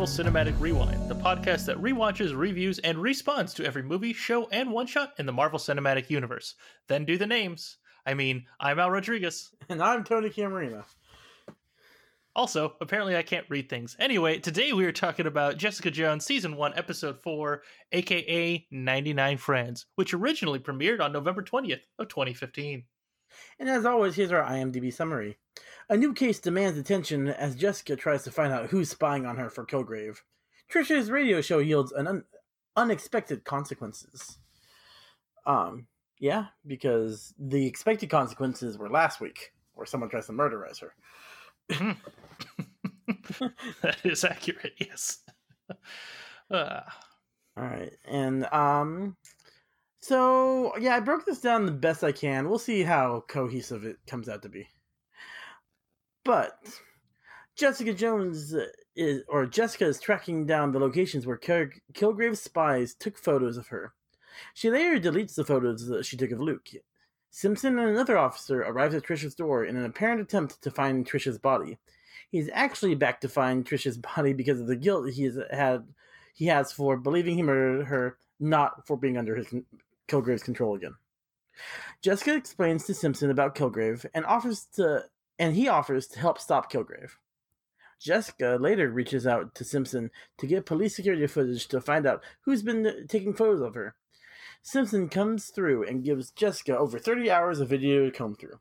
Welcome to the Marvel Cinematic Rewind, the podcast that rewatches, reviews, and responds to every movie, show, and one shot in the Marvel Cinematic Universe. Then do the names. I mean, I'm Al Rodriguez. And I'm Tony Camarina. Also, apparently I can't read things. Anyway, today we are talking about Jessica Jones Season 1, Episode 4, aka 99 Friends, which originally premiered on November 20th of 2015. And as always, here's our IMDb summary. A new case demands attention as Jessica tries to find out who's spying on her for Kilgrave. Trisha's radio show yields an un- unexpected consequences. Um, yeah, because the expected consequences were last week, where someone tries to murderize her. that is accurate, yes. Uh, All right, and um, so yeah, I broke this down the best I can. We'll see how cohesive it comes out to be. But Jessica Jones uh, is, or Jessica is tracking down the locations where Kil- Kilgrave's spies took photos of her. She later deletes the photos that she took of Luke. Simpson and another officer arrives at Trisha's door in an apparent attempt to find Trisha's body. He's actually back to find Trisha's body because of the guilt he has had he has for believing he murdered her, not for being under his Kilgrave's control again. Jessica explains to Simpson about Kilgrave and offers to and he offers to help stop Kilgrave. Jessica later reaches out to Simpson to get police security footage to find out who's been uh, taking photos of her. Simpson comes through and gives Jessica over 30 hours of video to comb through.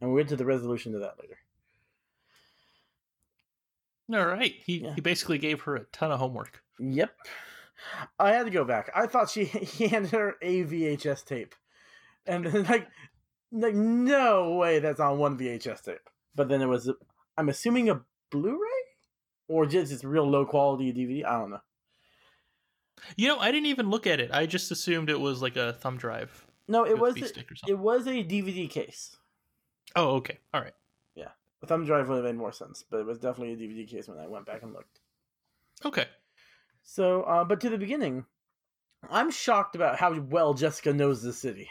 And we'll get to the resolution of that later. all right. He, Yeah. he basically gave her a ton of homework. Yep. I had to go back. I thought she he handed her a VHS tape. And then like like no way that's on one VHS tape. But then it was I'm assuming a Blu-ray or just it's real low quality DVD. I don't know. You know, I didn't even look at it. I just assumed it was like a thumb drive. No, it was a, stick or something. it was a DVD case. Oh, okay. All right. Yeah, a thumb drive would have made more sense, but it was definitely a DVD case when I went back and looked. Okay. So, uh, but to the beginning, I'm shocked about how well Jessica knows the city.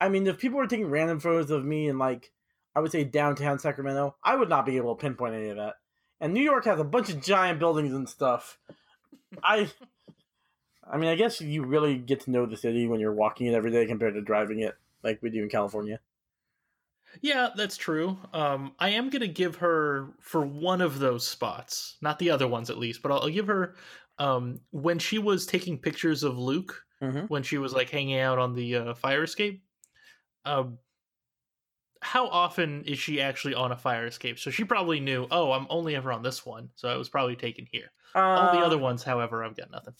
I mean, if people were taking random photos of me in like, I would say downtown Sacramento, I would not be able to pinpoint any of that. And New York has a bunch of giant buildings and stuff. I, I mean, I guess you really get to know the city when you're walking it every day compared to driving it like we do in California. Yeah, that's true. Um, I am going to give her for one of those spots, not the other ones at least, but I'll, I'll give her um, when she was taking pictures of Luke Mhm. when she was like hanging out on the uh, fire escape. Um, how often is she actually on a fire escape? So she probably knew. Oh, I'm only ever on this one, so I was probably taken here. All the Uh, other ones, however, I've got nothing.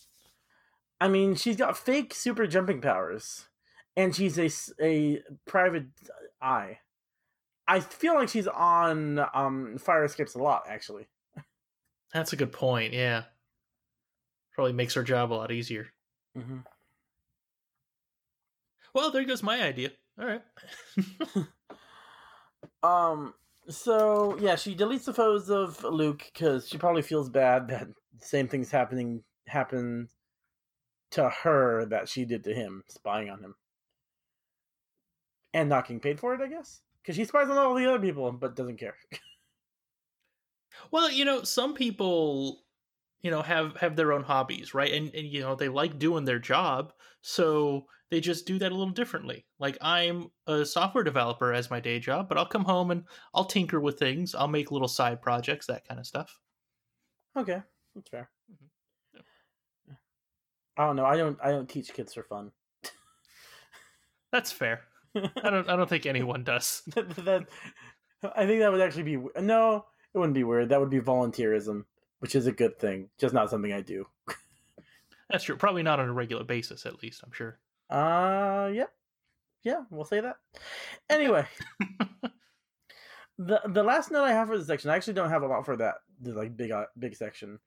I mean, she's got fake super jumping powers, and she's a a private eye. I feel like she's on um, fire escapes a lot, actually. That's a good point. Yeah, probably makes her job a lot easier. Mm-hmm. Well, there goes my idea. All right. Um. So yeah, she deletes the photos of Luke because she probably feels bad that the same things happening happened to her that she did to him, spying on him, and not getting paid for it. I guess because she spies on all the other people but doesn't care. Well, you know, some people, you know, have have their own hobbies, right? And and you know, they like doing their job, so they just do that a little differently. Like I'm a software developer as my day job, but I'll come home and I'll tinker with things. I'll make little side projects, that kind of stuff. okay, that's fair. Mhm. Yeah. I don't know. I don't. I don't teach kids for fun. That's fair. I don't I don't think anyone does. that, I think that would actually be no. It wouldn't be weird. That would be volunteerism, which is a good thing. Just not something I do. That's true. Probably not on a regular basis, at least. I'm sure. Uh, yep, yeah, we'll say that. Anyway, the the last note I have for this section, I actually don't have a lot for that, the like big uh, big section,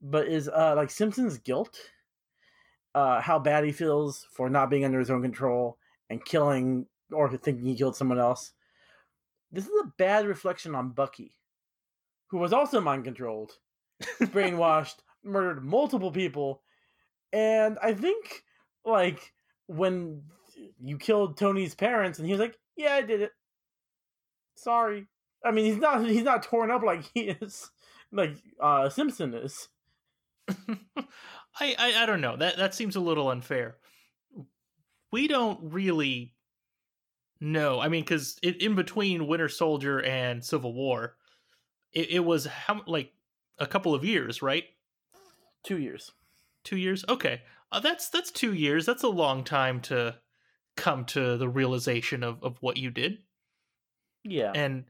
but is uh like Simpson's guilt, uh, how bad he feels for not being under his own control and killing or thinking he killed someone else. This is a bad reflection on Bucky, who was also mind controlled, brainwashed, murdered multiple people, and I think like when you killed Tony's parents, and he was like, "Yeah, I did it. Sorry." I mean, he's not he's not torn up like he is, like uh Simpson is. I, I I don't know. That that seems a little unfair. We don't really know. I mean, because in between Winter Soldier and Civil War, it, it was how like a couple of years, right? Two years. Two years. Okay, uh, that's that's two years. That's a long time to come to the realization of of what you did. Yeah. And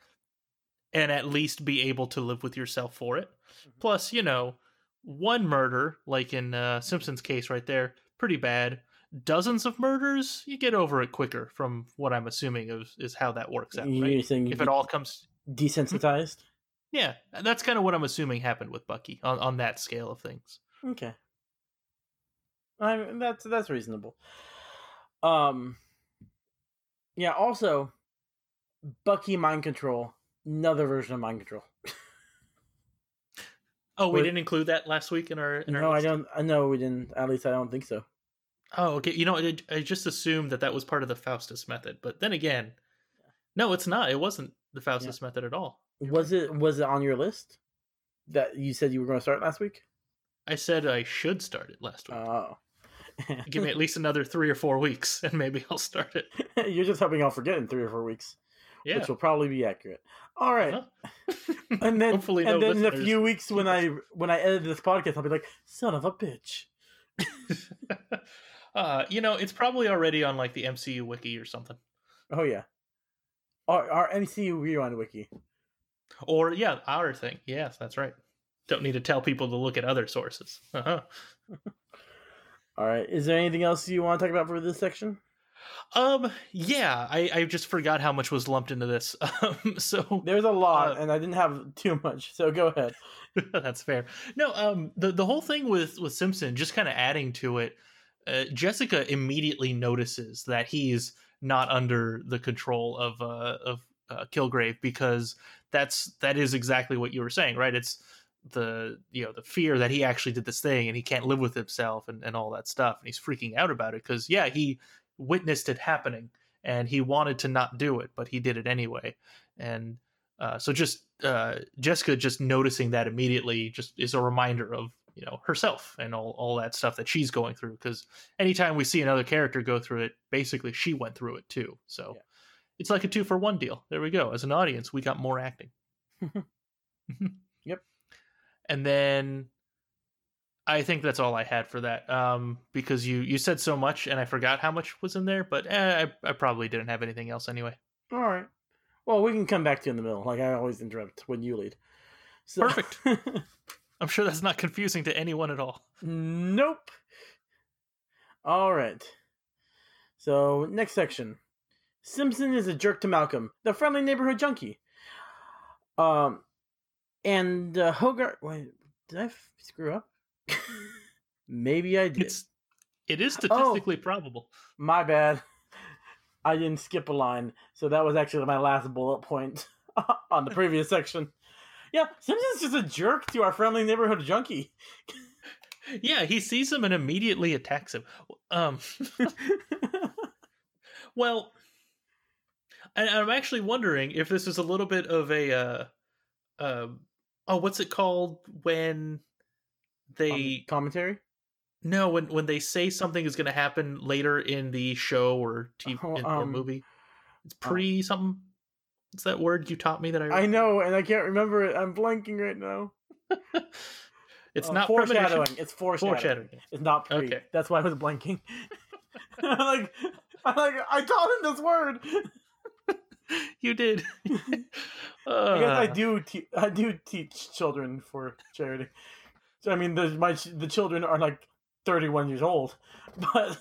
and at least be able to live with yourself for it. Mhm. Plus, you know, one murder, like in uh, Simpson's case right there, pretty bad. Dozens of murders, you get over it quicker. From what I'm assuming is, is how that works out. You're saying If it all comes, desensitized. yeah, that's kind of what I'm assuming happened with Bucky on, on that scale of things. Okay. I mean, that's that's reasonable. Um. Yeah. Also, Bucky mind control. Another version of mind control. Oh, we didn't include that last week in our. In our No, I don't. I know we didn't. At least I don't think so. Oh, okay. You know, I, I just assumed that that was part of the Faustus method, but then again, no, it's not. It wasn't the Faustus method at all. Was it? Was it on your list that you said you were going to start last week? I said I should start it last week. Oh. Give me at least another three or four weeks, and maybe I'll start it. You're just hoping I'll forget in three or four weeks, Yeah. which will probably be accurate. All right. Uh-huh. and then Hopefully and no then in a few weeks when I when I edit this podcast, I'll be like, son of a bitch. uh, you know, it's probably already on like the MCU wiki or something. Oh yeah. Our our MCU rewind wiki. Or yeah, our thing. Yes, that's right. Don't need to tell people to look at other sources. Uh-huh. All right. Is there anything else you want to talk about for this section? Um, yeah, I, I just forgot how much was lumped into this. Um, so There's a lot, Uh, and I didn't have too much, so go ahead. That's fair. No, um, the the whole thing with with Simpson, just kind of adding to it, uh, Jessica immediately notices that he's not under the control of uh of uh, Kilgrave because that's that is exactly what you were saying, right? It's the you know the fear that he actually did this thing and he can't live with himself and, and all that stuff and he's freaking out about it because yeah he witnessed it happening and he wanted to not do it but he did it anyway and uh, so just uh, Jessica just noticing that immediately just is a reminder of you know herself and all, all that stuff that she's going through because anytime we see another character go through it basically she went through it too so Yeah. it's like a two for one deal there we go as an audience we got more acting Yep. and then I think that's all I had for that um, because you you said so much and I forgot how much was in there but eh, I, I probably didn't have anything else anyway All right. Well, we can come back to you in the middle, like I always interrupt when you lead. So, Perfect. I'm sure that's not confusing to anyone at all nope. All right. So next section. Simpson is a jerk to Malcolm, the friendly neighborhood junkie. Um, and uh, Hogarth. Wait, did I f- screw up? Maybe I did. It's it is Oh. statistically probable. My bad. I didn't skip a line, so that was actually my last bullet point on the previous section. Yeah, Simpson's just a jerk to our friendly neighborhood junkie. Yeah, he sees him and immediately attacks him. Um, well, and I'm actually wondering if this is a little bit of a, uh, uh, oh, what's it called when they commentary. no when when they say something is going to happen later in the show or TV Oh, in- or um, movie? It's pre something. What's that word you taught me that I? I know, and I can't remember it. I'm blanking right now. It's Uh, not foreshadowing. It's foreshadowing. Foreshadowing. It's not pre. Okay. That's why I was blanking. i like, I like I taught him this word. You did. I guess I Uh, do. Te- I do teach children for charity. So I mean, the my the children are like 31 years old, but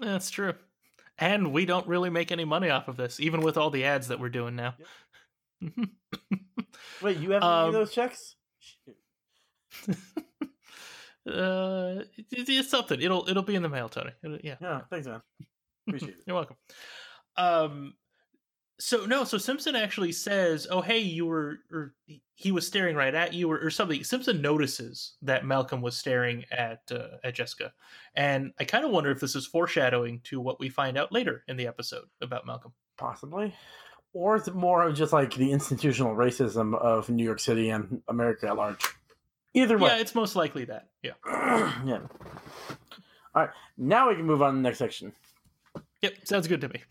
That's true. And we don't really make any money off of this, even with all the ads that we're doing now. wait, you have any Um, of those checks? Uh, it, it's something. It'll it'll be in the mail, Tony. It'll- yeah, Yeah, thanks, man. Appreciate it. you're welcome. Um, so no, so Simpson actually says, "Oh, hey, you were," or he was staring right at you, or, or something. Simpson notices that Malcolm was staring at uh, at Jessica, and I kind of wonder if this is foreshadowing to what we find out later in the episode about Malcolm. Possibly. Or is it more of just like the institutional racism of New York City and America at large? Either way. Yeah, it's most likely that. Yeah. yeah. All right. Now we can move on to the next section. Yep. Sounds good to me.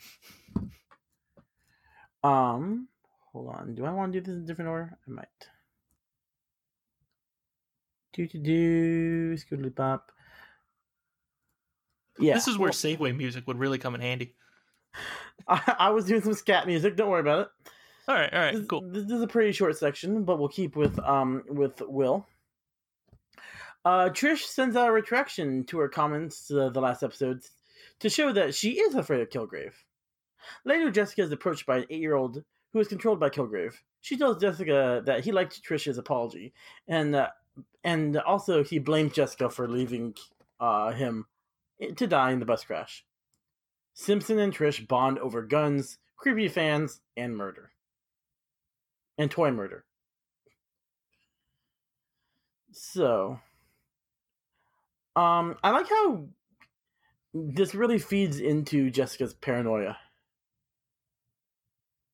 Um, hold on. Do I want to do this in a different order? I might. Do do do. Scootly pop. Yeah. This is where segue music would really come in handy. I, I was doing some scat music. Don't worry about it. All right. All right. This, Cool. this is a pretty short section, but we'll keep with um with Will. Uh, Trish sends out a retraction to her comments uh, the last episode to show that she is afraid of Kilgrave. Later, Jessica is approached by an eight-year-old who is controlled by Kilgrave. She tells Jessica that he liked Trish's apology, and uh, and also he blames Jessica for leaving uh, him to die in the bus crash. Simpson and Trish bond over guns, creepy fans, and murder. And toy murder. So, um, I like how this really feeds into Jessica's paranoia.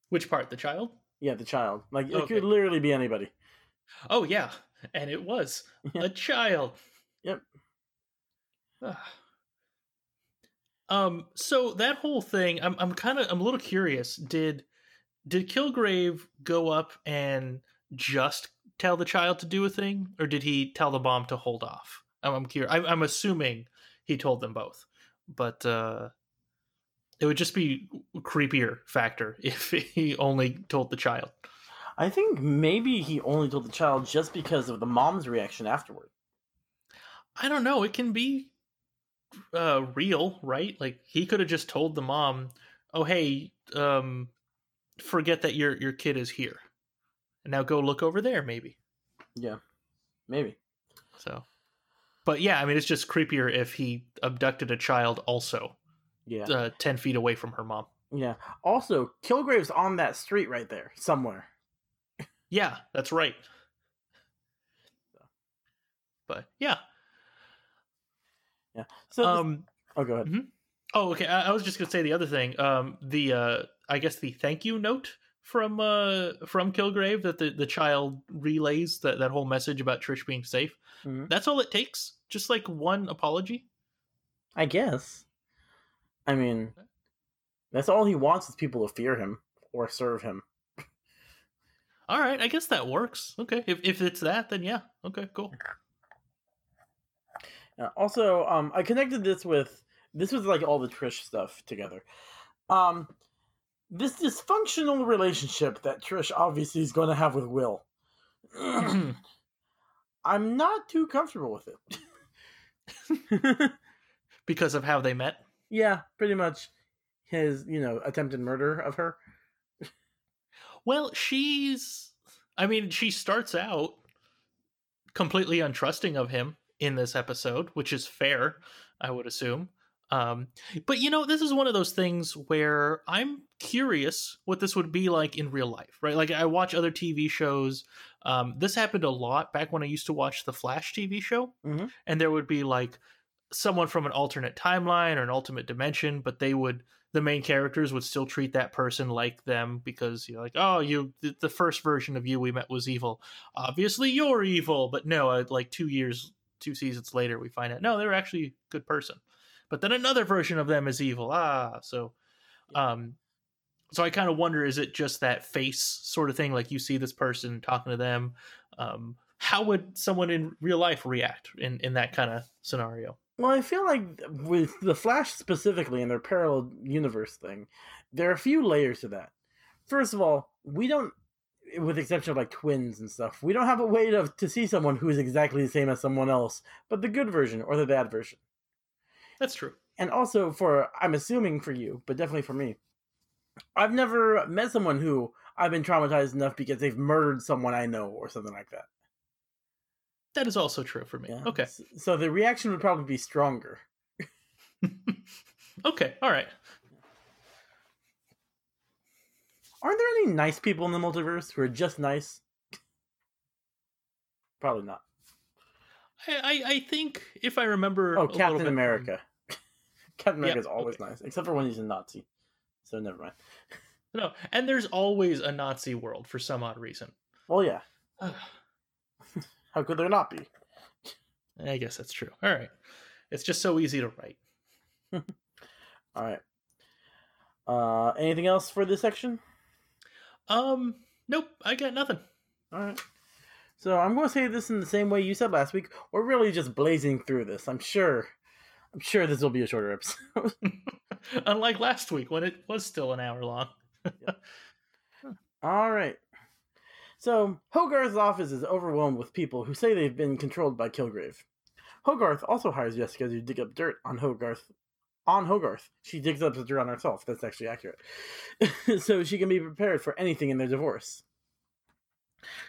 Which part? The child? Yeah, the child. Like, it could literally be anybody. Oh yeah, and it was a child. Yep. Um. So that whole thing, I'm I'm kind of I'm a little curious. Did did Kilgrave go up and just tell the child to do a thing, or did he tell the bomb to hold off? I'm, I'm curious. I'm, I'm assuming he told them both, but uh, it would just be creepier factor if he only told the child. I think maybe he only told the child just because of the mom's reaction afterward. I don't know. It can be uh, real, right? Like he could have just told the mom, "Oh, hey, um, forget that your your kid is here, and now go look over there, maybe." Yeah, maybe. So, but yeah, I mean, it's just creepier if he abducted a child also Yeah. uh, ten feet away from her mom. Yeah. Also, Kilgrave's on that street right there somewhere. Yeah, that's right. But yeah, yeah. So, um, oh, go ahead. Oh, okay. I, I was just gonna say the other thing. Um, the uh, I guess the thank you note from uh from Kilgrave that the the child relays that that whole message about Trish being safe. Mhm. That's all it takes. Just like one apology. I guess. I mean, that's all he wants is people to fear him or serve him. All right, I guess that works. Okay, if if it's that, then yeah. Okay, cool. Uh, also, um, I connected this with this was like all the Trish stuff together. Um, this dysfunctional relationship that Trish obviously is going to have with Will. I'm not too comfortable with it. because of how they met. Yeah, pretty much his, you know, attempted murder of her. Well, she's. I mean, she starts out completely untrusting of him in this episode, which is fair, I would assume. Um, but you know, this is one of those things where I'm curious what this would be like in real life, right? Like I watch other TV shows. Um, this happened a lot back when I used to watch the Flash TV show, Mhm. and there would be like someone from an alternate timeline or an ultimate dimension, but they would the main characters would still treat that person like them because you're like, oh, you the, the first version of you we met was evil. Obviously, you're evil, but no, like two years, two seasons later, we find out no, they're actually a good person. But then another version of them is evil. Ah, so, um, so I kind of wonder, is it just that face sort of thing? Like you see this person talking to them. Um, how would someone in real life react in in that kind of scenario? Well, I feel like with the Flash specifically and their parallel universe thing, there are a few layers to that. First of all, we don't, with the exception of like twins and stuff, we don't have a way to, to see someone who is exactly the same as someone else, but the good version or the bad version. That's true. And also for, I'm assuming for you, but definitely for me, I've never met someone who I've been traumatized enough because they've murdered someone I know or something like that. That is also true for me. Yeah. Okay. So the reaction would probably be stronger. Okay. All right. Aren't there any nice people in the multiverse who are just nice? Probably not. I, I, I think if I remember. Oh, Captain bit from- America. Captain Yeah, always nice, except for when he's a Nazi. So never mind. No, and there's always a Nazi world for some odd reason. Well, yeah. How could there not be? I guess that's true. All right. It's just so easy to write. All right. Uh, anything else for this section? Um, nope, I got nothing. All right. So I'm going to say this in the same way you said last week. We're really just blazing through this. I'm sure. I'm sure this will be a shorter episode. Unlike last week when it was still an hour long. All right. So Hogarth's office is overwhelmed with people who say they've been controlled by Kilgrave. Hogarth also hires Jessica to dig up dirt on Hogarth. On Hogarth, she digs up the dirt on herself. That's actually accurate, so she can be prepared for anything in their divorce.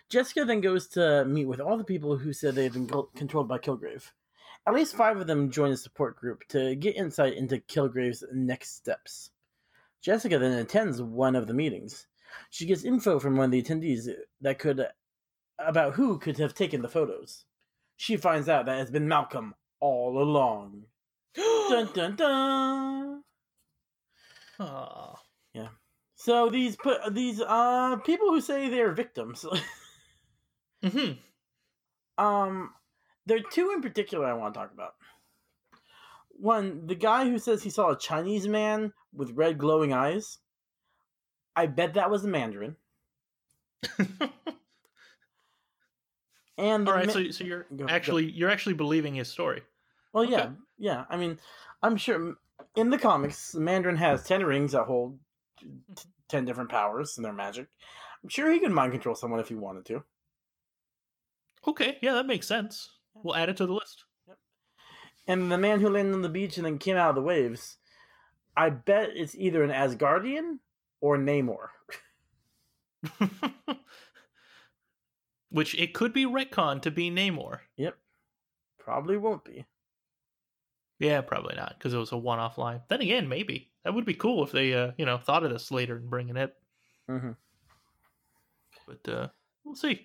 Jessica then goes to meet with all the people who said they've been controlled by Kilgrave. At least five of them join a support group to get insight into Kilgrave's next steps. Jessica then attends one of the meetings. She gets info from one of the attendees that could about who could have taken the photos. She finds out that it's been Malcolm all along. dun dun dun. Aww. Yeah. So these put these uh people who say they're victims. hmm Um, there are two in particular I want to talk about. One, the guy who says he saw a Chinese man with red glowing eyes. I bet that was a Mandarin. and All right, ma- so so you're Go- go. actually you're actually believing his story. well, yeah, okay. yeah. I mean, I'm sure in the comics, the Mandarin has ten rings that hold t- ten different powers and they're magic. I'm sure he could mind control someone if he wanted to. Okay, yeah, that makes sense. We'll add it to the list. And the man who landed on the beach and then came out of the waves, I bet it's either an Asgardian or Namor. Which it could be retcon to be Namor. Yep. Probably won't be. Yeah, probably not because it was a one-off line. Then again, maybe that would be cool if they, uh, you know, thought of this later and bringing it. Mm-hmm. But uh, we'll see.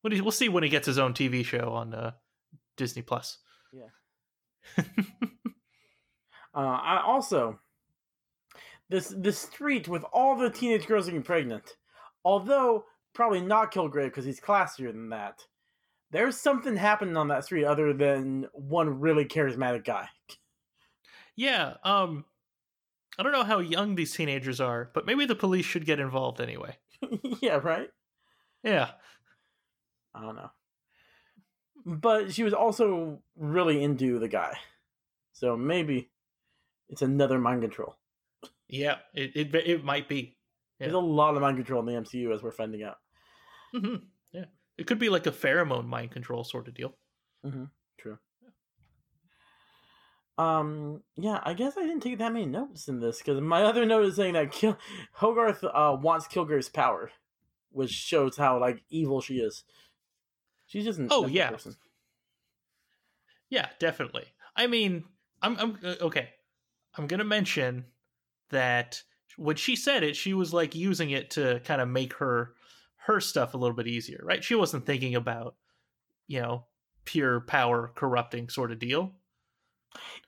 What we'll see when he gets his own TV show on uh, Disney Plus. Yeah. Uh, I also this this street with all the teenage girls getting pregnant, although probably not Kilgrave because he's classier than that. There's something happening on that street other than one really charismatic guy. yeah. Um, I don't know how young these teenagers are, but maybe the police should get involved anyway. yeah, right. Yeah. I don't know. But she was also really into the guy, so maybe it's another mind control. Yeah. It it it might be. Yeah. There's a lot of mind control in the MCU as we're finding out. hmm Yeah. It could be like a pheromone mind control sort of deal. True. Um. Yeah, I guess I didn't take that many notes in this because my other note is saying that Kil- Hogarth uh, wants Kilgrave's power, which shows how like evil she is. She's just an Oh, yeah. person. Yeah, definitely. I mean, I'm I'm uh, okay. I'm gonna mention that when she said it, she was like using it to kind of make her her stuff a little bit easier, right? She wasn't thinking about, you know, pure power corrupting sort of deal.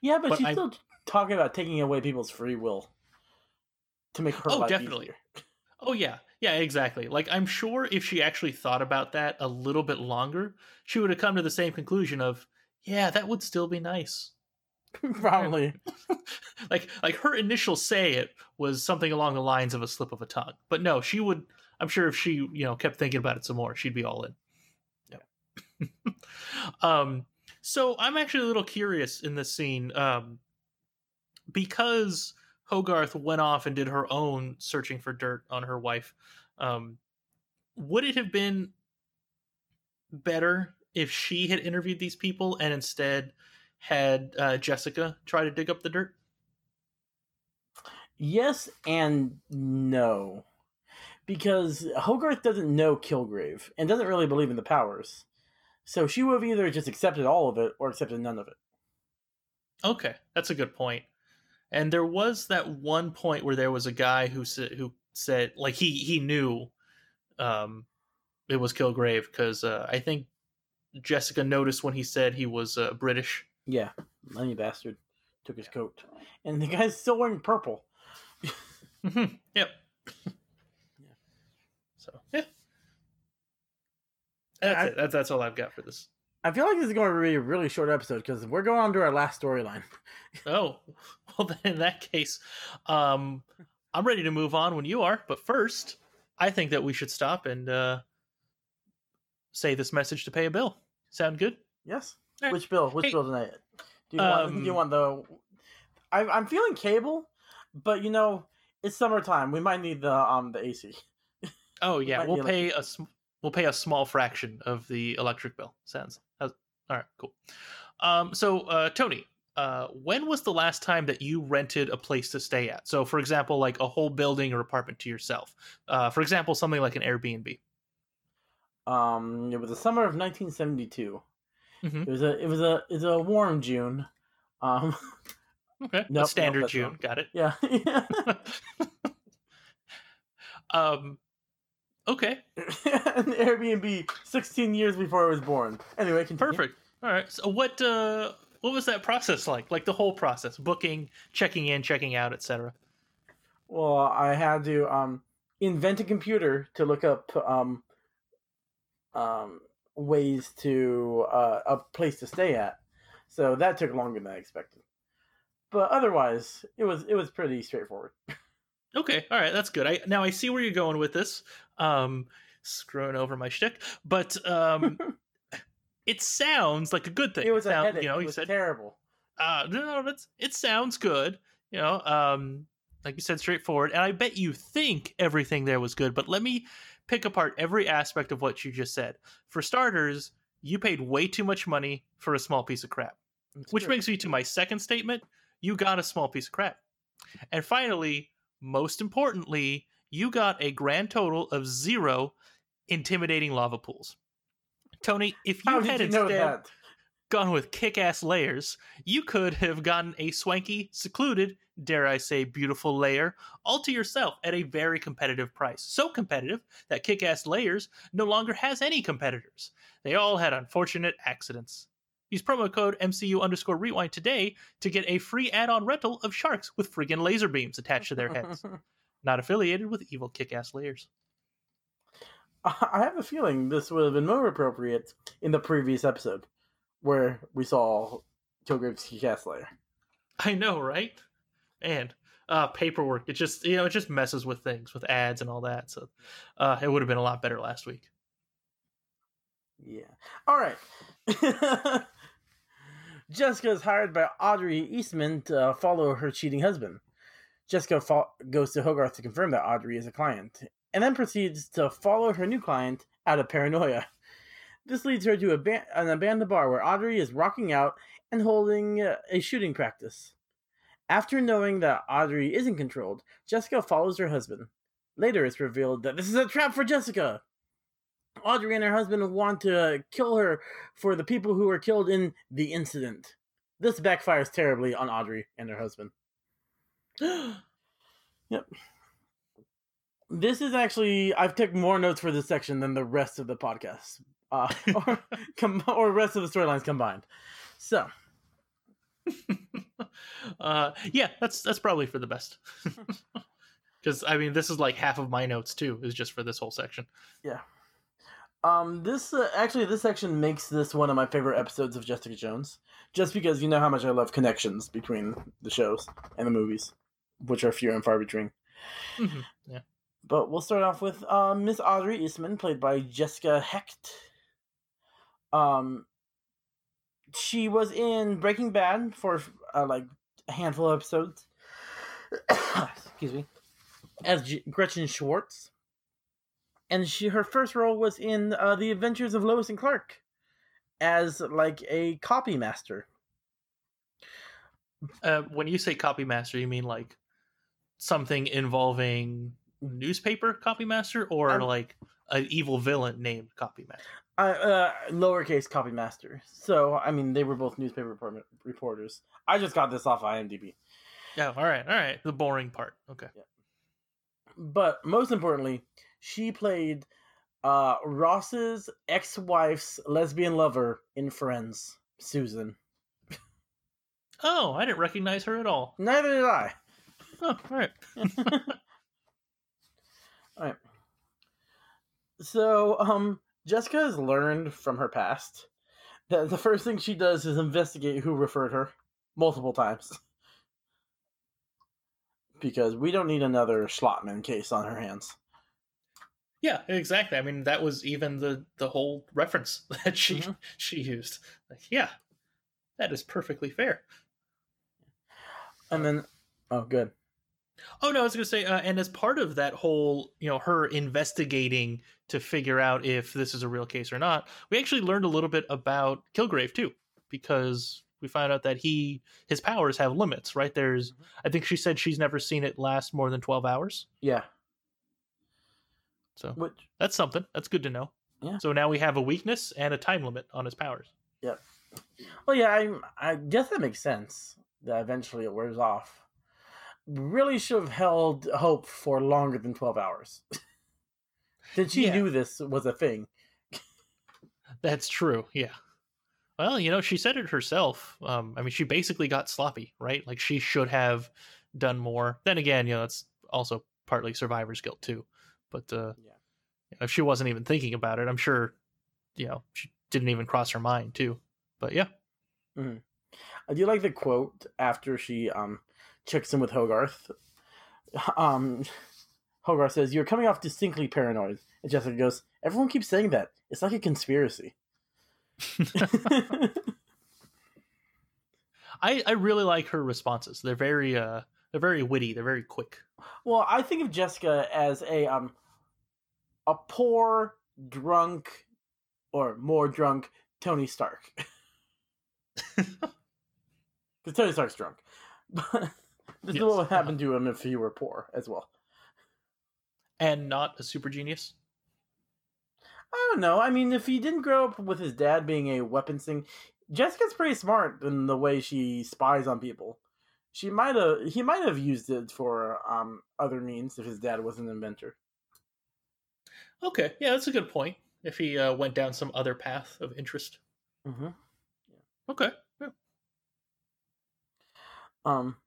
Yeah, but, But she's I- still talking about taking away people's free will to make her Oh, life definitely. easier. Oh yeah, yeah, exactly. Like I'm sure if she actually thought about that a little bit longer, she would have come to the same conclusion of, yeah, that would still be nice. Probably. like like her initial say it was something along the lines of a slip of a tongue. But no, she would I'm sure if she, you know, kept thinking about it some more, she'd be all in. Yeah. um so I'm actually a little curious in this scene um because Hogarth went off and did her own searching for dirt on her wife. Um would it have been better if she had interviewed these people and instead had uh, Jessica try to dig up the dirt? Yes and no. Because Hogarth doesn't know Kilgrave and doesn't really believe in the powers. So she would have either just accepted all of it or accepted none of it. Okay, that's a good point. And there was that one point where there was a guy who said who said like he he knew um it was Kilgrave because uh, I think Jessica noticed when he said he was uh, British. Yeah, money bastard took his coat. And the guy's still wearing purple. Mhm, yep. So yeah, that's I- it. That's, that's all I've got for this. I feel like this is going to be a really short episode because we're going on to our last storyline. Oh, well then in that case, um, I'm ready to move on when you are. But first, I think that we should stop and uh, say this message to pay a bill. Sound good? Yes. Which bill? Which Hey, bill tonight? Do you want? Do you um, want the? I, I'm feeling cable, but you know it's summertime. We might need the um the AC. Oh yeah, we'll pay a sm- we'll pay a small fraction of the electric bill. Sounds all right. Cool. Um, so uh, Tony, uh, when was the last time that you rented a place to stay at? So, for example, like a whole building or apartment to yourself. Uh, for example, something like an Airbnb. Um, it was the summer of 1972. Mhm. It was a it was a it's a warm June. Um, Okay, Nope, nope, standard that's June. wrong. Got it. yeah. um, okay, An Airbnb 16 years before I was born. Anyway, continue. perfect. All right. So, what uh, what was that process like? Like the whole process: booking, checking in, checking out, etc. Well, I had to um invent a computer to look up um um ways to uh, a place to stay at. So that took longer than I expected. But otherwise, it was it was pretty straightforward. Okay, all right, that's good. I now I see where you're going with this. Um, screwing over my shtick, but um, it sounds like a good thing. It was a Sound- headache. You know, it you was said, terrible. uh, no, no, that's it. Sounds good. You know, um, like you said, straightforward. And I bet you think everything there was good, but let me pick apart every aspect of what you just said. For starters, you paid way too much money for a small piece of crap. It's Which true. brings me to my second statement. You got a small piece of crap. And finally, most importantly, you got a grand total of zero intimidating lava pools. Tony, if you How had you know instead that? Gone with kick ass layers, you could have gotten a swanky, secluded, dare I say, beautiful layer all to yourself at a very competitive price. So competitive that kick ass layers no longer has any competitors. They all had unfortunate accidents. Use promo code MCU underscore rewind today to get a free add on rental of sharks with friggin' laser beams attached to their heads. Not affiliated with evil kick ass layers. I have a feeling this would have been more appropriate in the previous episode, where we saw Kilgrave's Gas Layer. I know, right? And uh, paperwork. It just you know it just messes with things with ads and all that. So uh, it would have been a lot better last week. Yeah. All right. Jessica is hired by Audrey Eastman to uh, follow her cheating husband. Jessica fo- goes to Hogarth to confirm that Audrey is a client, and then proceeds to follow her new client out of paranoia. This leads her to an abandoned bar where Audrey is rocking out and holding uh, a shooting practice. After knowing that Audrey isn't controlled, Jessica follows her husband. Later, it's revealed that this is a trap for Jessica. Audrey and her husband want to kill her for the people who were killed in the incident. This backfires terribly on Audrey and her husband. Yep. This is actually I've taken more notes for this section than the rest of the podcast, uh, or com- or rest of the storylines combined. So uh, yeah, that's that's probably for the best. Because I mean, this is like half of my notes too. Is just for this whole section. yeah, um, this uh, actually this section makes this one of my favorite episodes of Jessica Jones, just because you know how much I love connections between the shows and the movies, which are few and far between. Mhm, Yeah. But we'll start off with uh, Miss Audrey Eastman, played by Jessica Hecht. Um, she was in Breaking Bad for uh, like a handful of episodes. Excuse me, as G- Gretchen Schwartz, and she her first role was in uh, The Adventures of Lois and Clark, as like a copy master. Uh, when you say copy master, you mean like something involving newspaper copy master, or Um, like an evil villain named copy master? Uh, uh, lowercase copy master. So I mean, they were both newspaper report- reporters. I just got this off IMDb. Yeah. All right. All right. The boring part. Okay. Yeah. But most importantly, she played uh, Ross's ex-wife's lesbian lover in Friends, Susan. Oh, I didn't recognize her at all. Neither did I. Oh, all right. All right. So, um, Jessica has learned from her past that the first thing she does is investigate who referred her multiple times. Because we don't need another Shlottman case on her hands. Yeah, exactly. I mean, that was even the the whole reference that she Mhm. she used. Like, yeah, that is perfectly fair. And then, oh, good. Oh no, I was going to say, uh, and as part of that whole, you know, her investigating to figure out if this is a real case or not, we actually learned a little bit about Kilgrave too, because we found out that he his powers have limits. Right? There's, I think she said she's never seen it last more than twelve hours. Yeah. So Which, that's something. That's good to know. Yeah. So now we have a weakness and a time limit on his powers. Yeah. Well, yeah, I, I guess that makes sense that eventually it wears off. Really should have held hope for longer than 12 hours. that she Yeah. knew this was a thing. That's true. Yeah. Well, you know, she said it herself. Um, I mean, she basically got sloppy, right? Like she should have done more. Then again, you know, it's also partly survivor's guilt too. But uh, Yeah. you know, if she wasn't even thinking about it, I'm sure, you know, she didn't even cross her mind too. But yeah, I do like the quote after she um checks in with Hogarth. Um, Hogarth says, "You're coming off distinctly paranoid," and Jessica goes, "Everyone keeps saying that. It's like a conspiracy." I I really like her responses. They're very uh they're very witty. They're very quick. well, I think of Jessica as a um a poor, drunk, or more drunk Tony Stark. Because Tony Stark's drunk. But this is what would uh-huh. happen to him if he were poor as well. And not a super genius. I don't know. I mean, if he didn't grow up with his dad being a weapons thing, Jessica's pretty smart in the way she spies on people. She might have, he might have used it for um other means if his dad was an inventor. Okay, yeah, that's a good point. If he uh, went down some other path of interest. Mm-hmm. Okay. Yeah. Um,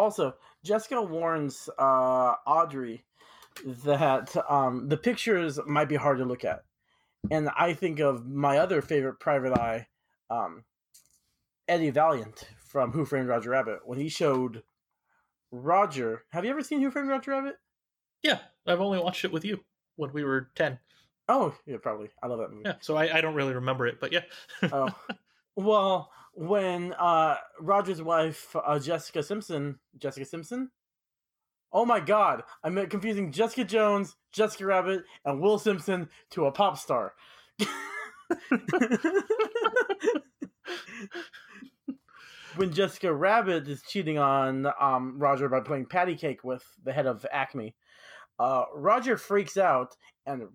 also, Jessica warns uh Audrey that um the pictures might be hard to look at, and I think of my other favorite Private Eye, um, Eddie Valiant from Who Framed Roger Rabbit when he showed Roger. Have you ever seen Who Framed Roger Rabbit? Yeah, I've only watched it with you when we were 10. Oh, yeah, probably. I love that movie. Yeah, so I, I don't really remember it, but yeah. oh, well, when uh Roger's wife, uh, Jessica Simpson, Jessica Simpson. Oh my God! I'm confusing Jessica Jones, Jessica Rabbit, and Will Simpson to a pop star. when Jessica Rabbit is cheating on um, Roger by playing patty cake with the head of Acme, uh, Roger freaks out and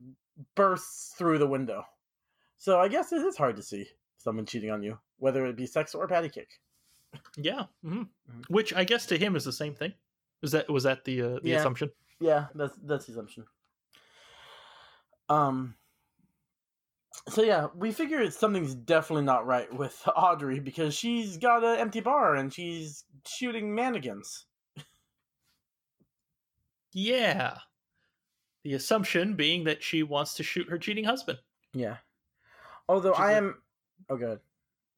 bursts through the window. So I guess it is hard to see someone cheating on you, whether it be sex or patty cake. yeah. hmm Mhm. Which I guess to him is the same thing. Is that was that the uh, the Yeah. assumption? Yeah, that's that's the assumption. Um. So yeah, we figure something's definitely not right with Audrey because she's got an empty bar and she's shooting mannequins. Yeah. The assumption being that she wants to shoot her cheating husband. Yeah. Although is am. Oh, good.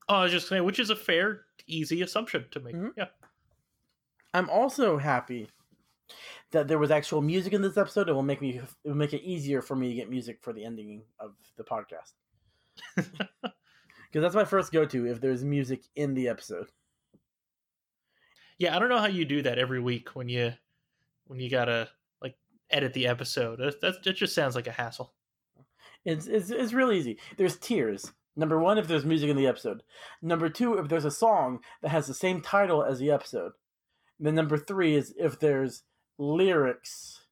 Oh, I was just saying, which is a fair, easy assumption to make. Mhm. Yeah. I'm also happy that there was actual music in this episode. It will make me. It will make it easier for me to get music for the ending of the podcast. Because that's my first go-to if there's music in the episode. Yeah, I don't know how you do that every week when you when you gotta like edit the episode. That that, that just sounds like a hassle. It's, it's it's really easy. There's tiers. Number one, if there's music in the episode. Number two, if there's a song that has the same title as the episode. And then number three is if there's lyrics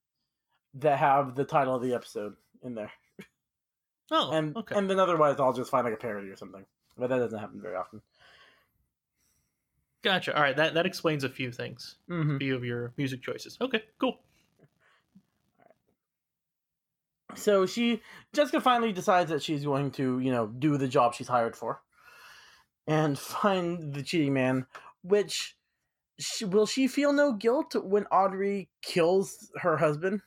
that have the title of the episode in there. Oh, and okay. and then otherwise I'll just find like a parody or something. But that doesn't happen very often. Gotcha. All right, that that explains a few things. Mm-hmm. A few of your music choices. Okay, cool. So she Jessica finally decides that she's going to, you know, do the job she's hired for, and find the cheating man. Which she, will she feel no guilt when Audrey kills her husband?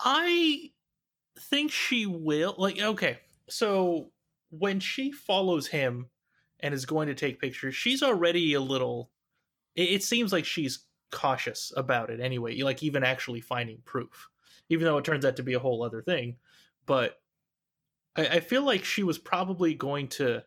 I think she will. Like, okay, so when she follows him and is going to take pictures, she's already a little. It, it seems like she's cautious about it anyway. Like even actually finding proof, even though it turns out to be a whole other thing. But I, I feel like she was probably going to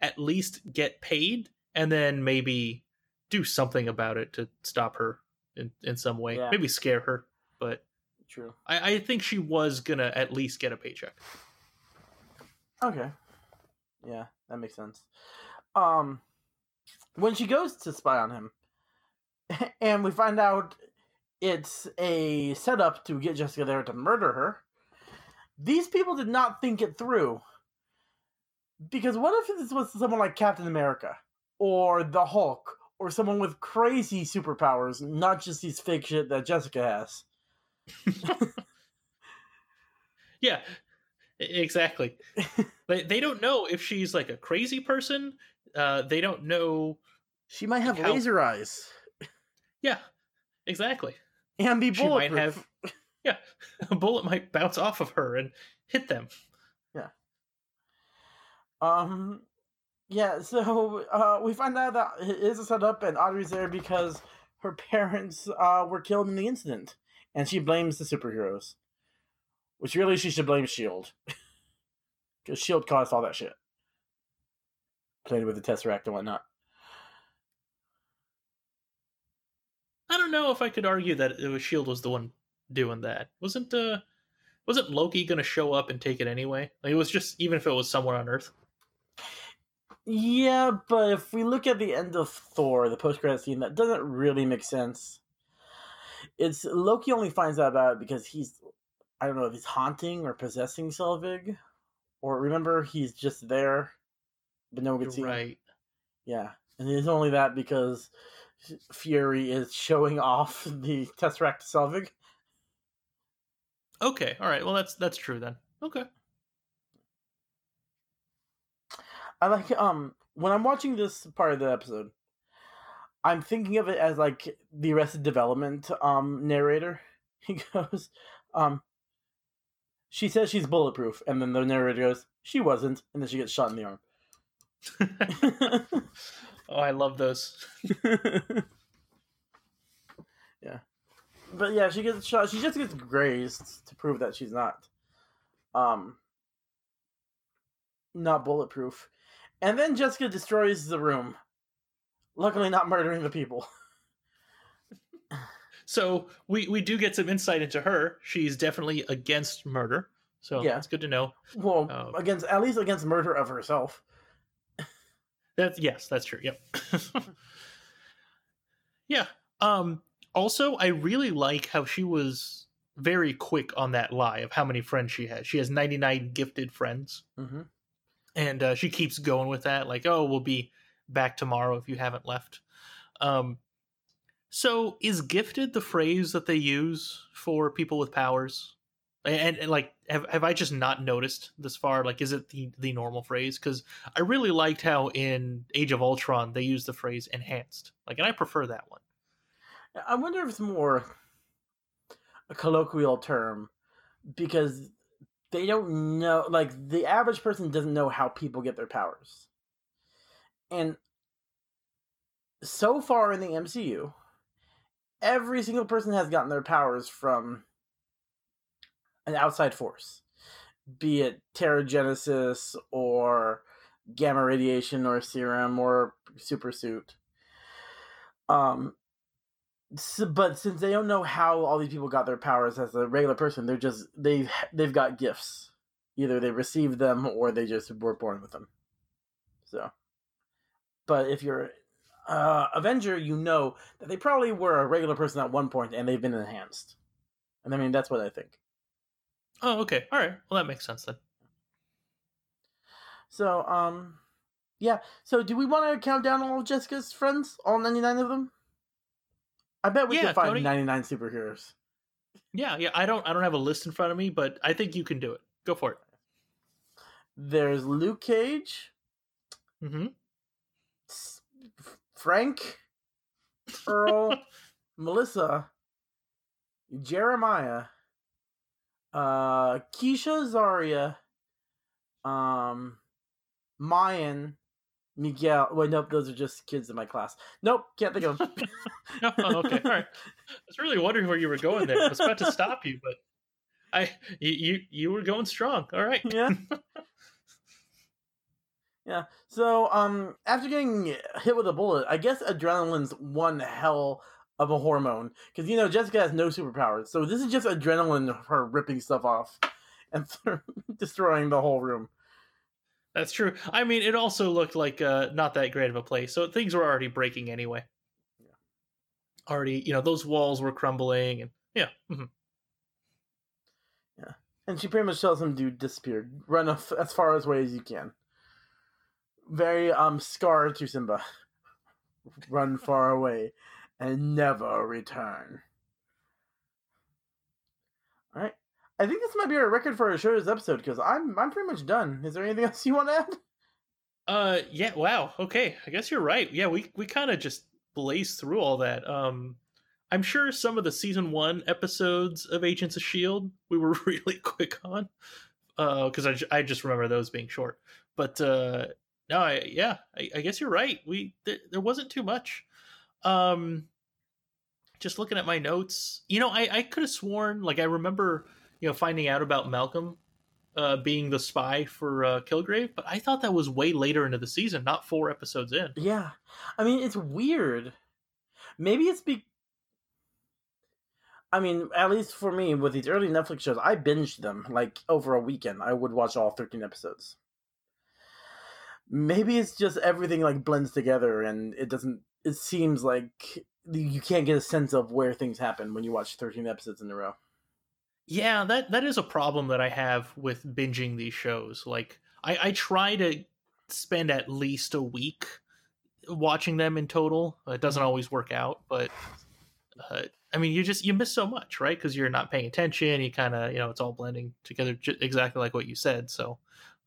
at least get paid and then maybe do something about it to stop her in, in some way. Yeah. Maybe scare her. But True. I, I think she was gonna at least get a paycheck. Okay. Yeah, that makes sense. Um, when she goes to spy on him, and we find out it's a setup to get Jessica there to murder her, these people did not think it through. Because what if this was someone like Captain America, or the Hulk, or someone with crazy superpowers, not just these fake shit that Jessica has? Yeah, exactly. they they don't know if she's like a crazy person. Uh, they don't know. She might have How- laser eyes Yeah, exactly. And be She might bulletproof. have. Yeah, a bullet might bounce off of her and hit them. Yeah. Um, yeah. So uh, we find out that it is a setup, and Audrey's there because her parents uh, were killed in the incident, and she blames the superheroes. Which really she should blame Shield, because Shield caused all that shit. Playing with the Tesseract and whatnot. I don't know if I could argue that it was Shield was the one doing that. Wasn't uh, wasn't Loki gonna show up and take it anyway? Like it was just even if it was somewhere on Earth. Yeah, but if we look at the end of Thor, the post credit scene, that doesn't really make sense. It's Loki only finds out about it because he's I don't know if he's haunting or possessing Selvig. Or remember he's just there, but no one can see You're him. right. Yeah. And it's only that because Fury is showing off the Tesseract Selvig. Okay. All right. Well, that's that's true then. Okay. I like um when I'm watching this part of the episode, I'm thinking of it as like the Arrested Development um narrator. He goes, um she says she's bulletproof, and then the narrator goes, She wasn't, and then she gets shot in the arm. oh, I love those. yeah. But yeah, she gets shot she just gets grazed to prove that she's not um not bulletproof. And then Jessica destroys the room. Luckily not murdering the people. So we we do get some insight into her. She's definitely against murder. So Yeah. it's good to know. Well, Oh. against at least against murder of herself. That's yes, that's true. Yep. yeah. Um also I really like how she was very quick on that lie of how many friends she has. She has 99 gifted friends Mm-hmm. and uh, she keeps going with that like oh we'll be back tomorrow if you haven't left. Um so is gifted the phrase that they use for people with powers? And, and like have have I just not noticed this far? Like is it the the normal phrase? Because I really liked how in Age of Ultron they use the phrase enhanced. Like and I prefer that one. I wonder if it's more a colloquial term because they don't know like the average person doesn't know how people get their powers. And so far in the MCU, every single person has gotten their powers from an outside force, be it Terrigenesis or gamma radiation or serum or super suit. Um, s but since they don't know how all these people got their powers as a regular person, they're just they've they've got gifts. Either they received them or they just were born with them. So, but if you're uh, Avenger, you know that they probably were a regular person at one point and they've been enhanced. And I mean that's what I think. Oh, okay. All right. Well, that makes sense then. So, um, yeah. So, do we want to count down all of Jessica's friends, all ninety-nine of them? I bet we Yeah, can find Tony. ninety-nine superheroes. Yeah, yeah. I don't I don't have a list in front of me, but I think you can do it. Go for it. There's Luke Cage, Mm-hmm. Frank, Earl, Melissa, Jeremiah, uh, Keisha, Zaria, um, Mayan, Miguel. Wait, nope, those are just kids in my class. Nope, can't think of them. oh, okay, all right. I was really wondering where you were going there. I was about to stop you, but I you you, you were going strong. All right. yeah. Yeah. So, um, after getting hit with a bullet, I guess adrenaline's one hell of a hormone because you know Jessica has no superpowers, so this is just adrenaline, her ripping stuff off and destroying the whole room. That's true. I mean, it also looked like uh, not that great of a place, so things were already breaking anyway. Yeah. Already, you know, those walls were crumbling, and yeah. Mm-hmm. Yeah, and she pretty much tells him to disappear, run as far away as you can. Very um Scar to Simba. run far away and never return. All right. I think this might be our record for a show's episode because I'm I'm pretty much done. Is there anything else you want to add? Uh, yeah. Wow. Okay. I guess you're right. Yeah, we we kind of just blazed through all that. Um, I'm sure some of the season one episodes of Agents of Shield we were really quick on, uh, because I I just remember those being short. But uh, no, I, yeah, I, I guess you're right. We th- there wasn't too much. Um, just looking at my notes, you know, I I could have sworn like I remember you know finding out about Malcolm uh, being the spy for uh, Kilgrave, but I thought that was way later into the season, not four episodes in. Yeah, I mean it's weird. Maybe it's be. I mean, at least for me, with these early Netflix shows, I binged them like over a weekend. I would watch all thirteen episodes. Maybe it's just everything like blends together, and it doesn't. It seems like you can't get a sense of where things happen when you watch thirteen episodes in a row. Yeah, that that is a problem that I have with binging these shows. Like I, I try to spend at least a week watching them in total. It doesn't always work out, but uh, I mean, you just you miss so much, right? Because you're not paying attention. You kind of you know it's all blending together, j- exactly like what you said. So,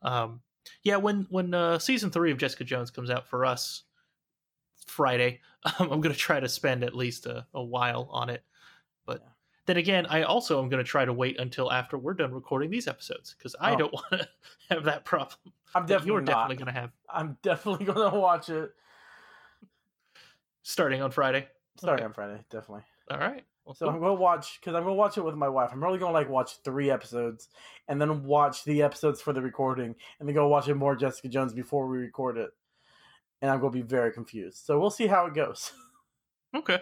um, yeah, when when uh, season three of Jessica Jones comes out for us Friday, um, I'm gonna try to spend at least a, a while on it. But Yeah. then again, I also am gonna try to wait until after we're done recording these episodes because I Oh. don't want to have that problem. I'm definitely you're not. definitely gonna have I'm definitely gonna watch it starting on Friday. starting Okay. on Friday. Definitely. All right. Well, So cool. I'm gonna watch because I'm gonna watch it with my wife. I'm really gonna like watch three episodes and then watch the episodes for the recording and then go watch it more Jessica Jones before we record it. And I'm gonna be very confused. So we'll see how it goes. Okay.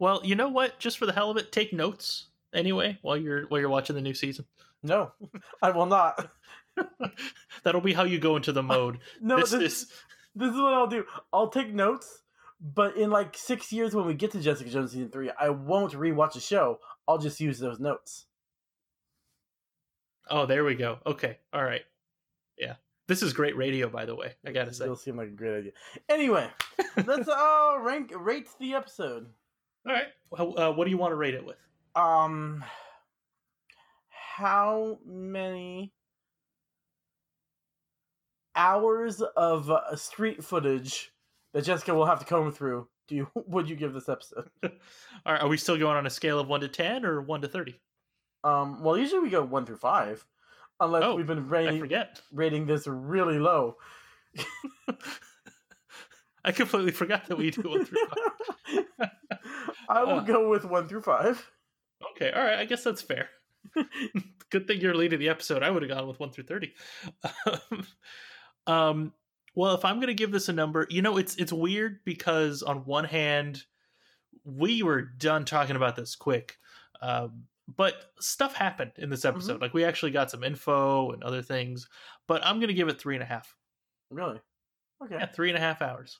Well, you know what? Just for the hell of it, take notes anyway while you're while you're watching the new season. No, I will not. That'll be how you go into the mode. No, this, this, is this is what I'll do. I'll take notes, but in like six years when we get to Jessica Jones season three, I won't rewatch the show. I'll just use those notes. Oh, there we go. Okay. All right. Yeah. This is great radio, by the way. I gotta say. It'll seem like a great idea. Anyway, let's uh rank rate the episode. All right. Well, uh, what do you want to rate it with? Um, how many hours of uh, street footage that Jessica will have to comb through do you would you give this episode? Are, are we still going on a scale of one to ten or one to thirty? Um, well, usually we go one through five, unless Oh, we've been rating rating this really low. I completely forgot that we do one through five. I will Uh. go with one through five. Okay, all right. I guess that's fair. Good thing you're leading the episode. I would have gone with one through thirty. um, well, if I'm going to give this a number, you know, it's it's weird because on one hand, we were done talking about this quick, um, but stuff happened in this episode. Like we actually got some info and other things. But I'm going to give it three and a half. Really? Okay. Yeah, three and a half hours.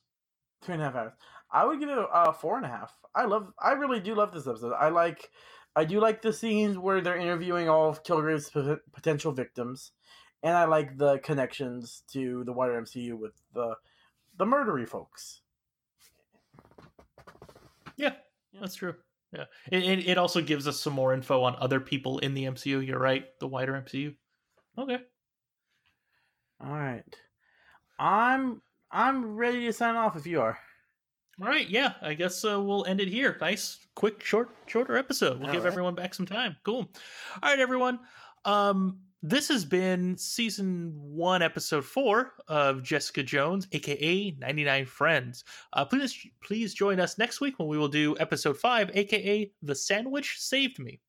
Three and a half hours. I would give it a uh, four and a half. I love. I really do love this episode. I like. I do like the scenes where they're interviewing all of Kilgrave's pot- potential victims, and I like the connections to the wider MCU with the the murdery folks. Yeah, that's true. Yeah, it, it also gives us some more info on other people in the MCU. You're right, the wider MCU. Okay. All right, I'm I'm ready to sign off if you are. All right, yeah, I guess uh, we'll end it here. Nice, quick, short, shorter episode. We'll All give right. everyone back some time. Cool. All right, everyone. Um, this has been season one, episode four of Jessica Jones, aka 99 Friends. Uh, please, please join us next week when we will do episode five, aka The Sandwich Saved Me.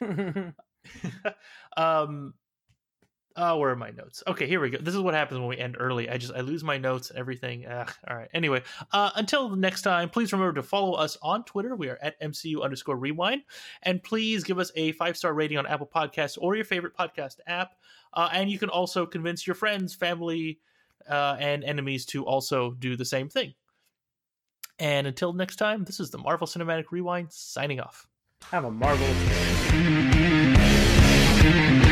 um, oh, where are my notes? Okay, here we go. This is what happens when we end early. I just I lose my notes and everything. Ugh, all right. Anyway, uh, until next time, please remember to follow us on Twitter. We are at MCU underscore rewind. And please give us a five star rating on Apple Podcasts or your favorite podcast app. Uh, and you can also convince your friends, family, uh, and enemies to also do the same thing. And until next time, this is the Marvel Cinematic Rewind signing off. Have a marvelous day.